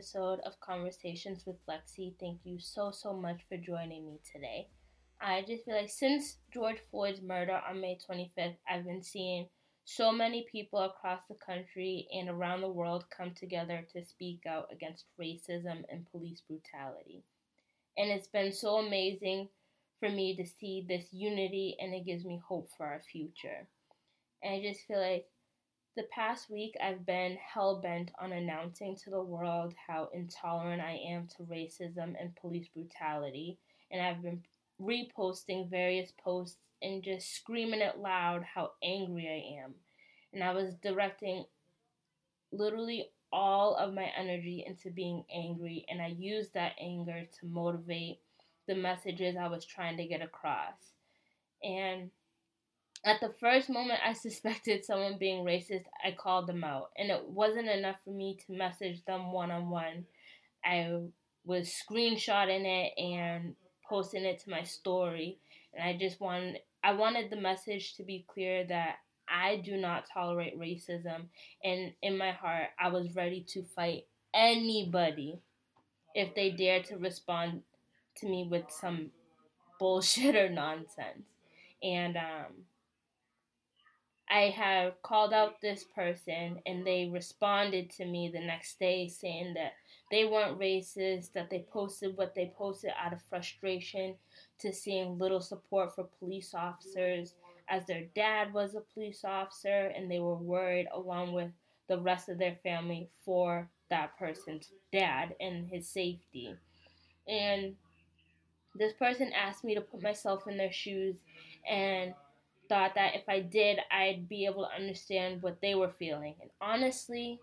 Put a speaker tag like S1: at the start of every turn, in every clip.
S1: episode of Conversations with Lexi. Thank you so, so much for joining me today. I just feel like since George Floyd's murder on May 25th, I've been seeing so many people across the country and around the world come together to speak out against racism and police brutality. And it's been so amazing for me to see this unity, and it gives me hope for our future. And I just feel like the past week, I've been hell bent on announcing to the world how intolerant I am to racism and police brutality, and I've been reposting various posts and just screaming it loud how angry I am. And I was directing literally all of my energy into being angry, and I used that anger to motivate the messages I was trying to get across. And at the first moment I suspected someone being racist, I called them out. And it wasn't enough for me to message them one on one. I was screenshotting it and posting it to my story. And I just wanted I wanted the message to be clear that I do not tolerate racism and in my heart I was ready to fight anybody if they dare to respond to me with some bullshit or nonsense. And um I have called out this person and they responded to me the next day saying that they weren't racist, that they posted what they posted out of frustration to seeing little support for police officers, as their dad was a police officer and they were worried along with the rest of their family for that person's dad and his safety. And this person asked me to put myself in their shoes and thought that if I did, I'd be able to understand what they were feeling. And honestly,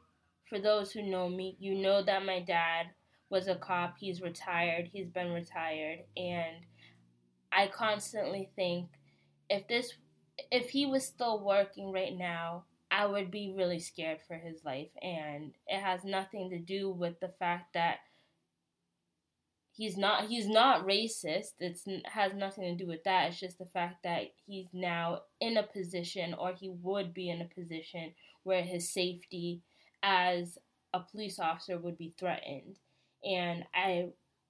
S1: for those who know me, you know that my dad was a cop. He's retired, he's been retired. And I constantly think if this, if he was still working right now, I would be really scared for his life. And it has nothing to do with the fact that he's not he's not racist. It's has nothing to do with that. It's just the fact that he's now in a position or he would be in a position where his safety as a police officer would be threatened. And i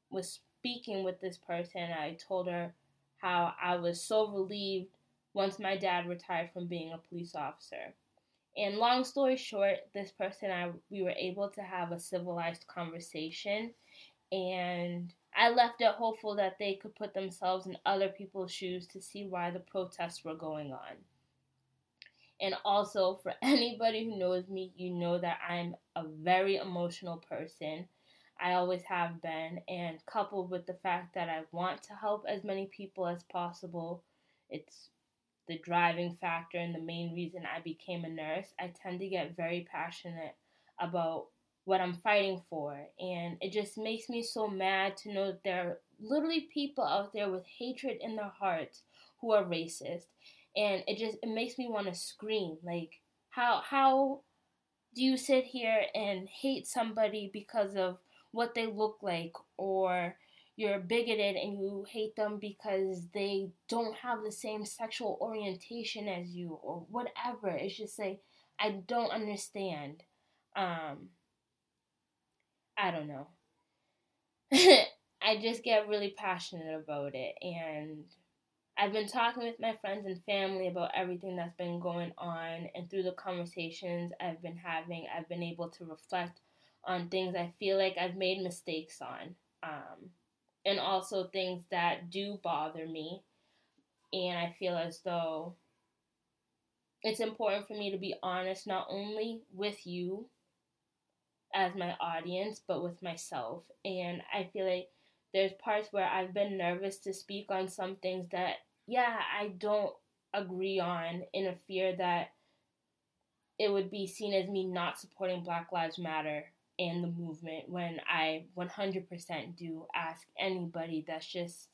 S1: was speaking with this person i told her how i was so relieved once my dad retired from being a police officer. And long story short this person i we were able to have a civilized conversation and I left it hopeful that they could put themselves in other people's shoes to see why the protests were going on. And also, for anybody who knows me, you know that I'm a very emotional person. I always have been, and coupled with the fact that I want to help as many people as possible, it's the driving factor and the main reason I became a nurse. I tend to get very passionate about what I'm fighting for. And it just makes me so mad to know that there are literally people out there with hatred in their hearts who are racist. And it just it makes me want to scream. Like how how do you sit here and hate somebody because of what they look like or you're bigoted and you hate them because they don't have the same sexual orientation as you or whatever. It's just like I don't understand. Um I don't know. I just get really passionate about it and I've been talking with my friends and family about everything that's been going on and through the conversations I've been having I've been able to reflect on things I feel like I've made mistakes on um, and also things that do bother me and I feel as though it's important for me to be honest not only with you as my audience, but with myself. And I feel like there's parts where I've been nervous to speak on some things that, yeah, I don't agree on in a fear that it would be seen as me not supporting Black Lives Matter and the movement when I 100% do ask anybody that's just,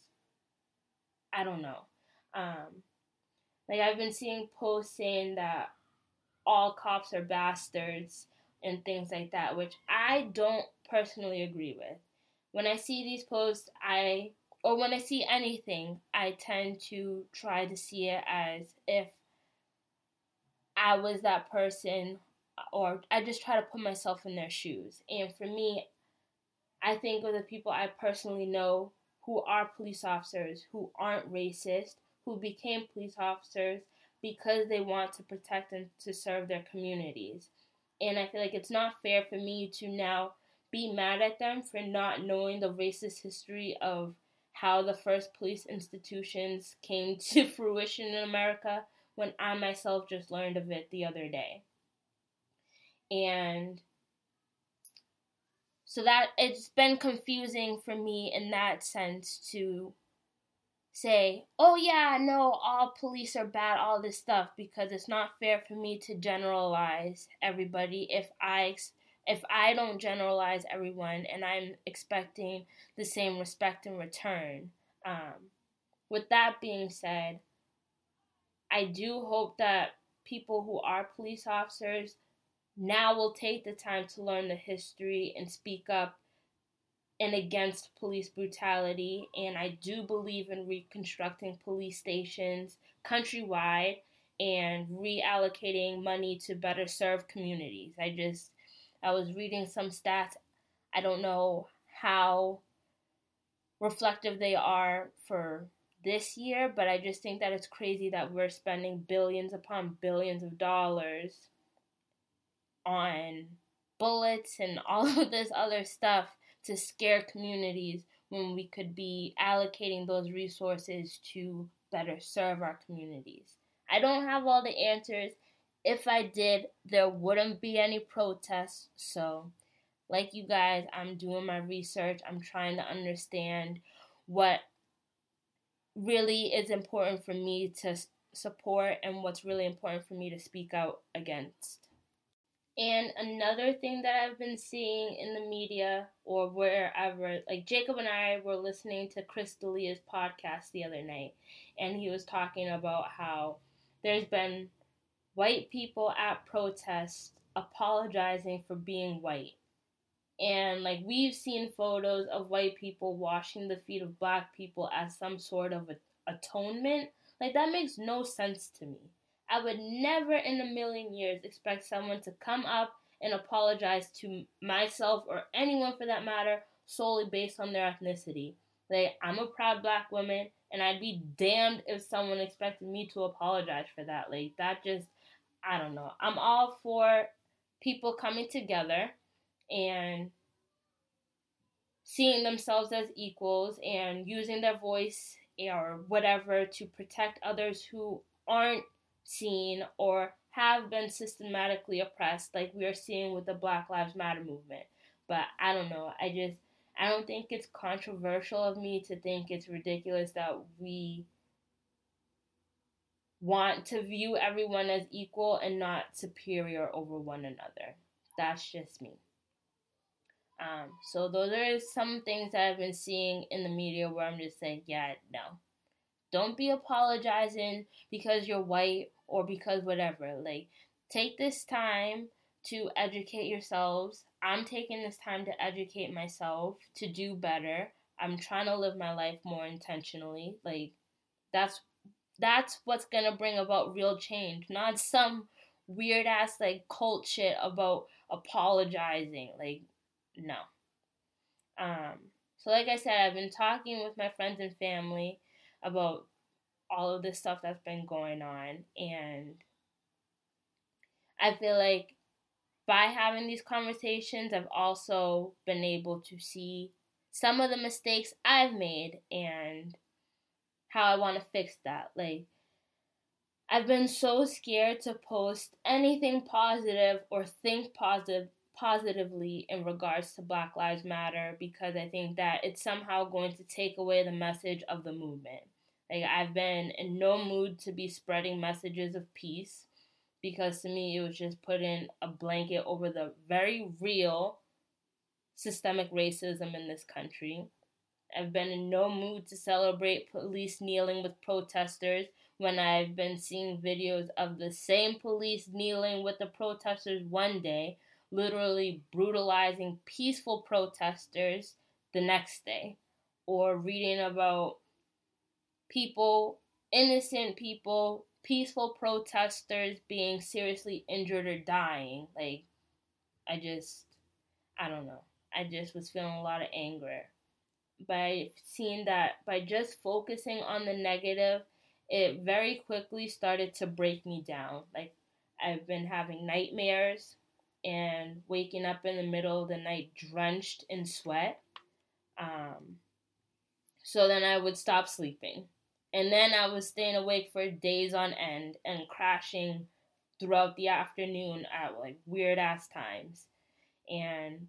S1: I don't know. Um, like I've been seeing posts saying that all cops are bastards and things like that, which I don't personally agree with. When I see these posts, I or when I see anything, I tend to try to see it as if I was that person or I just try to put myself in their shoes. And for me, I think of the people I personally know who are police officers, who aren't racist, who became police officers because they want to protect and to serve their communities. And I feel like it's not fair for me to now be mad at them for not knowing the racist history of how the first police institutions came to fruition in America when I myself just learned of it the other day. And so that it's been confusing for me in that sense to say, oh yeah, no, all police are bad, all this stuff, because it's not fair for me to generalize everybody if I if I don't generalize everyone and I'm expecting the same respect in return. Um, with that being said, I do hope that people who are police officers now will take the time to learn the history and speak up and against police brutality. And I do believe in reconstructing police stations countrywide and reallocating money to better serve communities. I just, I was reading some stats. I don't know how reflective they are for this year, but I just think that it's crazy that we're spending billions upon billions of dollars on bullets and all of this other stuff to scare communities when we could be allocating those resources to better serve our communities. I don't have all the answers. If I did, there wouldn't be any protests. So, like you guys, I'm doing my research. I'm trying to understand what really is important for me to support and what's really important for me to speak out against. And another thing that I've been seeing in the media or wherever, like Jacob and I were listening to Chris D'Elia's podcast the other night, and he was talking about how there's been white people at protests apologizing for being white. And like we've seen photos of white people washing the feet of black people as some sort of a, atonement. Like that makes no sense to me. I would never in a million years expect someone to come up and apologize to myself or anyone for that matter solely based on their ethnicity. Like, I'm a proud black woman, and I'd be damned if someone expected me to apologize for that. Like, that just, I don't know. I'm all for people coming together and seeing themselves as equals and using their voice or whatever to protect others who aren't seen or have been systematically oppressed, like we are seeing with the Black Lives Matter movement. But I don't know. I just, I don't think it's controversial of me to think it's ridiculous that we want to view everyone as equal and not superior over one another. That's just me. Um, so those are some things that I've been seeing in the media where I'm just saying, yeah, no. Don't be apologizing because you're white or because whatever. Like, take this time to educate yourselves. I'm taking this time to educate myself to do better. I'm trying to live my life more intentionally. Like, that's that's what's gonna bring about real change, not some weird ass like cult shit about apologizing. Like, no. Um, so like I said, I've been talking with my friends and family about all of this stuff that's been going on. And I feel like by having these conversations, I've also been able to see some of the mistakes I've made and how I want to fix that. Like, I've been so scared to post anything positive or think positive positively in regards to Black Lives Matter because I think that it's somehow going to take away the message of the movement. Like I've been in no mood to be spreading messages of peace because to me it was just putting a blanket over the very real systemic racism in this country. I've been in no mood to celebrate police kneeling with protesters when I've been seeing videos of the same police kneeling with the protesters one day, literally brutalizing peaceful protesters the next day, or reading about people, innocent people, peaceful protesters being seriously injured or dying. Like, I just, I don't know. I just was feeling a lot of anger. By seeing that, by just focusing on the negative, it very quickly started to break me down. Like, I've been having nightmares and waking up in the middle of the night drenched in sweat. Um, so then I would stop sleeping. And then I was staying awake for days on end and crashing throughout the afternoon at like weird ass times. And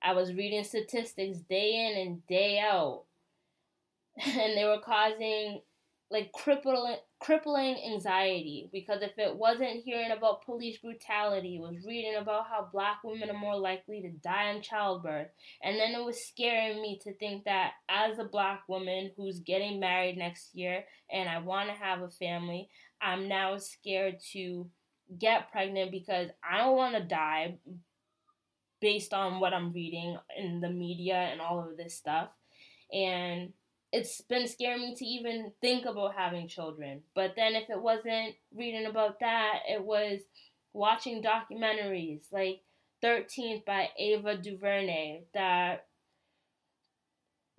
S1: I was reading statistics day in and day out. And they were causing like crippling crippling anxiety because if it wasn't hearing about police brutality, it was reading about how black women are more likely to die in childbirth. And then it was scaring me to think that as a black woman who's getting married next year and I want to have a family, I'm now scared to get pregnant because I don't want to die based on what I'm reading in the media and all of this stuff. And it's been scaring me to even think about having children. But then if it wasn't reading about that, it was watching documentaries like 13th by Ava DuVernay that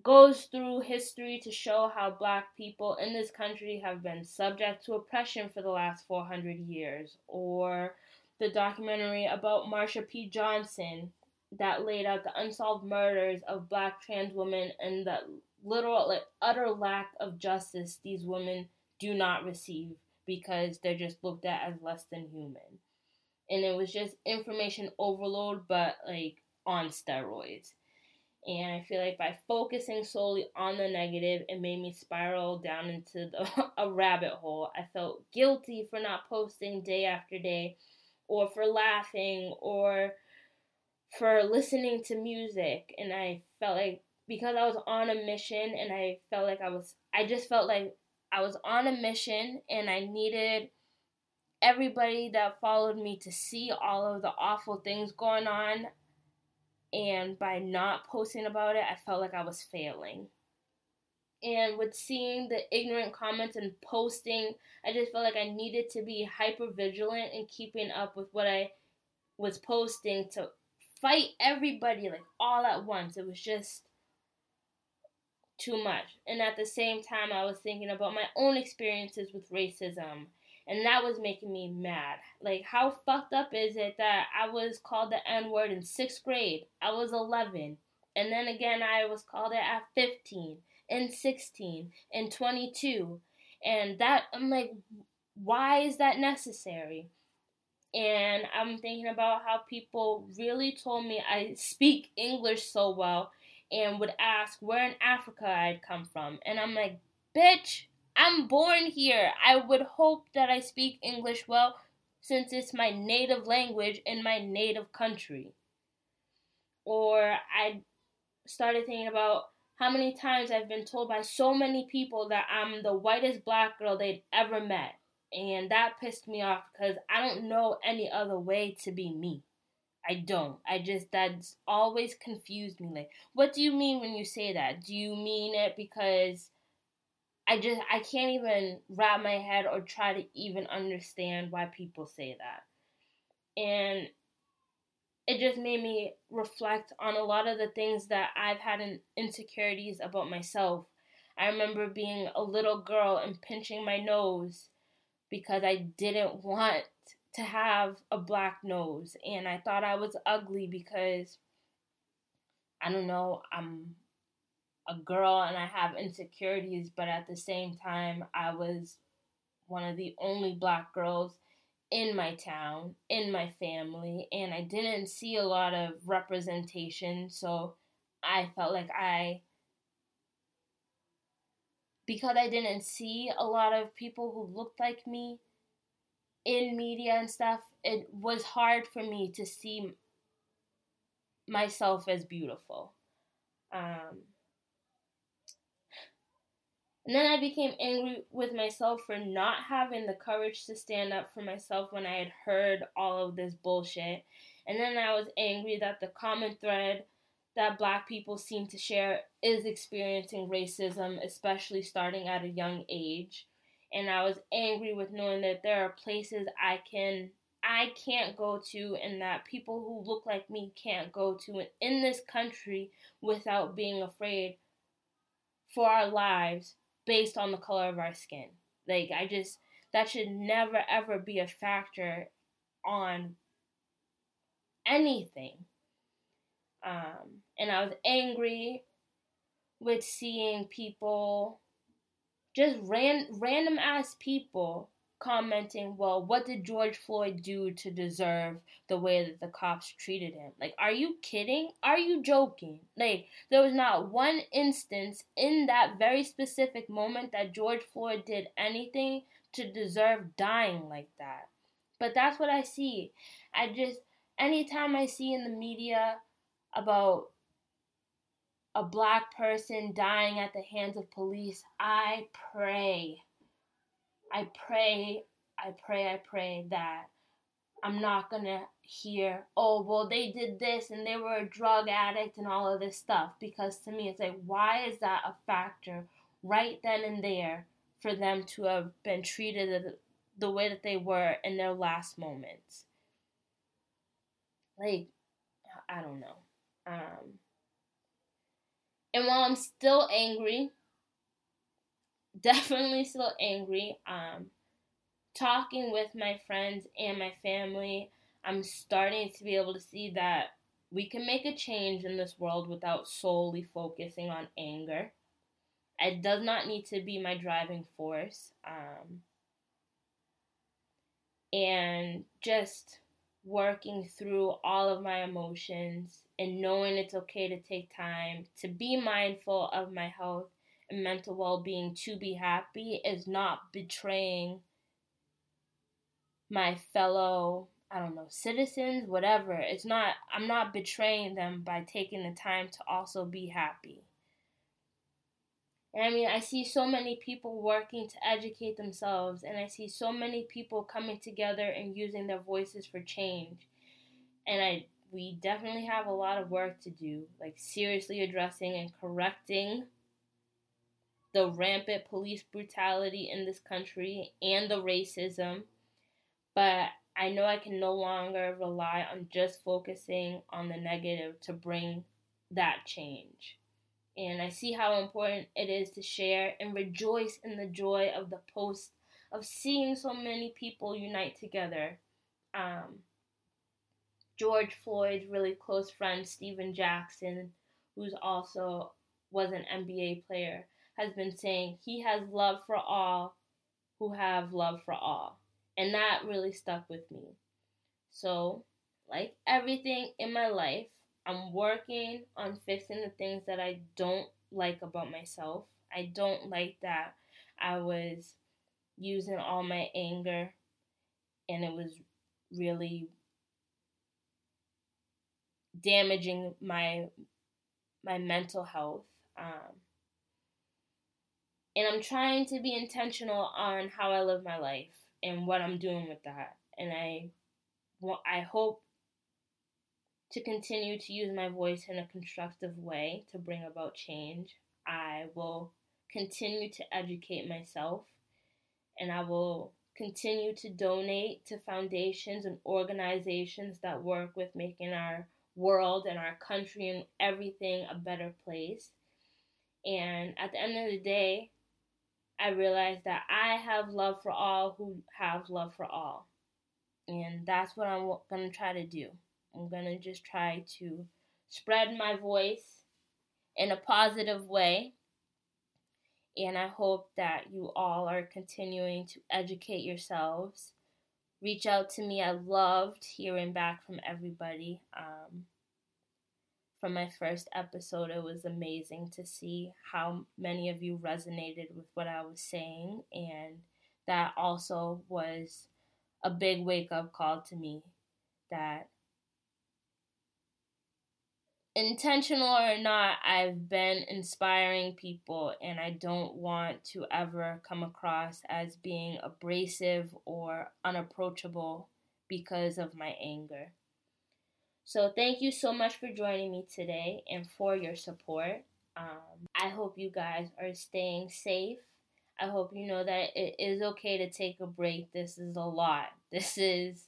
S1: goes through history to show how black people in this country have been subject to oppression for the last 400 years or the documentary about Marsha P. Johnson that laid out the unsolved murders of black trans women and the literal like utter lack of justice these women do not receive because they're just looked at as less than human. And it was just information overload but like on steroids. And I feel like by focusing solely on the negative, it made me spiral down into the, a rabbit hole. I felt guilty for not posting day after day, or for laughing, or for listening to music. And I felt like because I was on a mission and I felt like I was, I just felt like I was on a mission and I needed everybody that followed me to see all of the awful things going on. And by not posting about it, I felt like I was failing. And with seeing the ignorant comments and posting, I just felt like I needed to be hyper vigilant and keeping up with what I was posting to fight everybody like all at once. It was just too much. And at the same time, I was thinking about my own experiences with racism. And that was making me mad. Like, how fucked up is it that I was called the N word in sixth grade? I was 11. And then again, I was called it at 15, and 16, and 22. And that, I'm like, why is that necessary? And I'm thinking about how people really told me I speak English so well and would ask where in Africa I'd come from. And I'm like, bitch, I'm born here. I would hope that I speak English well since it's my native language in my native country. Or I started thinking about how many times I've been told by so many people that I'm the whitest black girl they'd ever met. And that pissed me off because I don't know any other way to be me. I don't. I just that's always confused me. Like, what do you mean when you say that? Do you mean it because I just I can't even wrap my head or try to even understand why people say that. And it just made me reflect on a lot of the things that I've had in insecurities about myself. I remember being a little girl and pinching my nose because I didn't want to have a black nose and I thought I was ugly because I don't know, I'm a girl and I have insecurities, but at the same time, I was one of the only black girls in my town, in my family, and I didn't see a lot of representation, so I felt like I because I didn't see a lot of people who looked like me, in media and stuff, it was hard for me to see myself as beautiful. Um, and then I became angry with myself for not having the courage to stand up for myself when I had heard all of this bullshit. And then I was angry that the common thread that black people seem to share is experiencing racism, especially starting at a young age. And I was angry with knowing that there are places I can I can't go to and that people who look like me can't go to in this country without being afraid for our lives based on the color of our skin. Like I just that should never ever be a factor on anything. Um, and I was angry with seeing people, just ran, random ass people commenting, well, what did George Floyd do to deserve the way that the cops treated him? Like, are you kidding? Are you joking? Like, there was not one instance in that very specific moment that George Floyd did anything to deserve dying like that. But that's what I see. I just, anytime I see in the media about a black person dying at the hands of police, I pray. I pray, I pray, I pray that I'm not gonna hear, oh, well, they did this and they were a drug addict and all of this stuff. Because to me, it's like, why is that a factor right then and there for them to have been treated the way that they were in their last moments? Like, I don't know. Um, and while I'm still angry, definitely still angry, um, talking with my friends and my family, I'm starting to be able to see that we can make a change in this world without solely focusing on anger. It does not need to be my driving force. Um, and just working through all of my emotions and knowing it's okay to take time to be mindful of my health and mental well being to be happy is not betraying my fellow, I don't know, citizens, whatever. It's not, I'm not betraying them by taking the time to also be happy. And I mean, I see so many people working to educate themselves, and I see so many people coming together and using their voices for change. And I, we definitely have a lot of work to do, like seriously addressing and correcting the rampant police brutality in this country and the racism. But I know I can no longer rely on just focusing on the negative to bring that change. And I see how important it is to share and rejoice in the joy of the post of seeing so many people unite together. Um, George Floyd's really close friend, Stephen Jackson, who's also was an NBA player, has been saying he has love for all who have love for all. And that really stuck with me. So, like everything in my life, I'm working on fixing the things that I don't like about myself. I don't like that I was using all my anger and it was really damaging my my mental health. Um, and I'm trying to be intentional on how I live my life and what I'm doing with that. And I, I hope to continue to use my voice in a constructive way to bring about change. I will continue to educate myself and I will continue to donate to foundations and organizations that work with making our world and our country and everything a better place. And at the end of the day, I realize that I have love for all who have love for all. And that's what I'm going to try to do. I'm going to just try to spread my voice in a positive way. And I hope that you all are continuing to educate yourselves. Reach out to me. I loved hearing back from everybody. Um, from my first episode, it was amazing to see how many of you resonated with what I was saying. And that also was a big wake up call to me that intentional or not, I've been inspiring people, and I don't want to ever come across as being abrasive or unapproachable because of my anger. So, thank you so much for joining me today and for your support. Um, I hope you guys are staying safe. I hope you know that it is okay to take a break. This is a lot. This is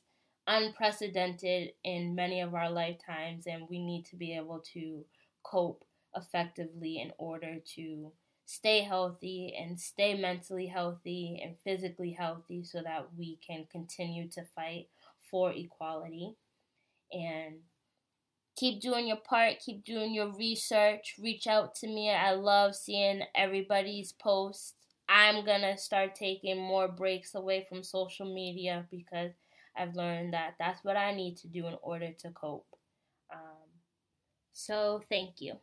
S1: unprecedented in many of our lifetimes, and we need to be able to cope effectively in order to stay healthy and stay mentally healthy and physically healthy so that we can continue to fight for equality. And keep doing your part, keep doing your research, reach out to me. I love seeing everybody's posts. I'm gonna start taking more breaks away from social media because I've learned that that's what I need to do in order to cope. Um, so, thank you.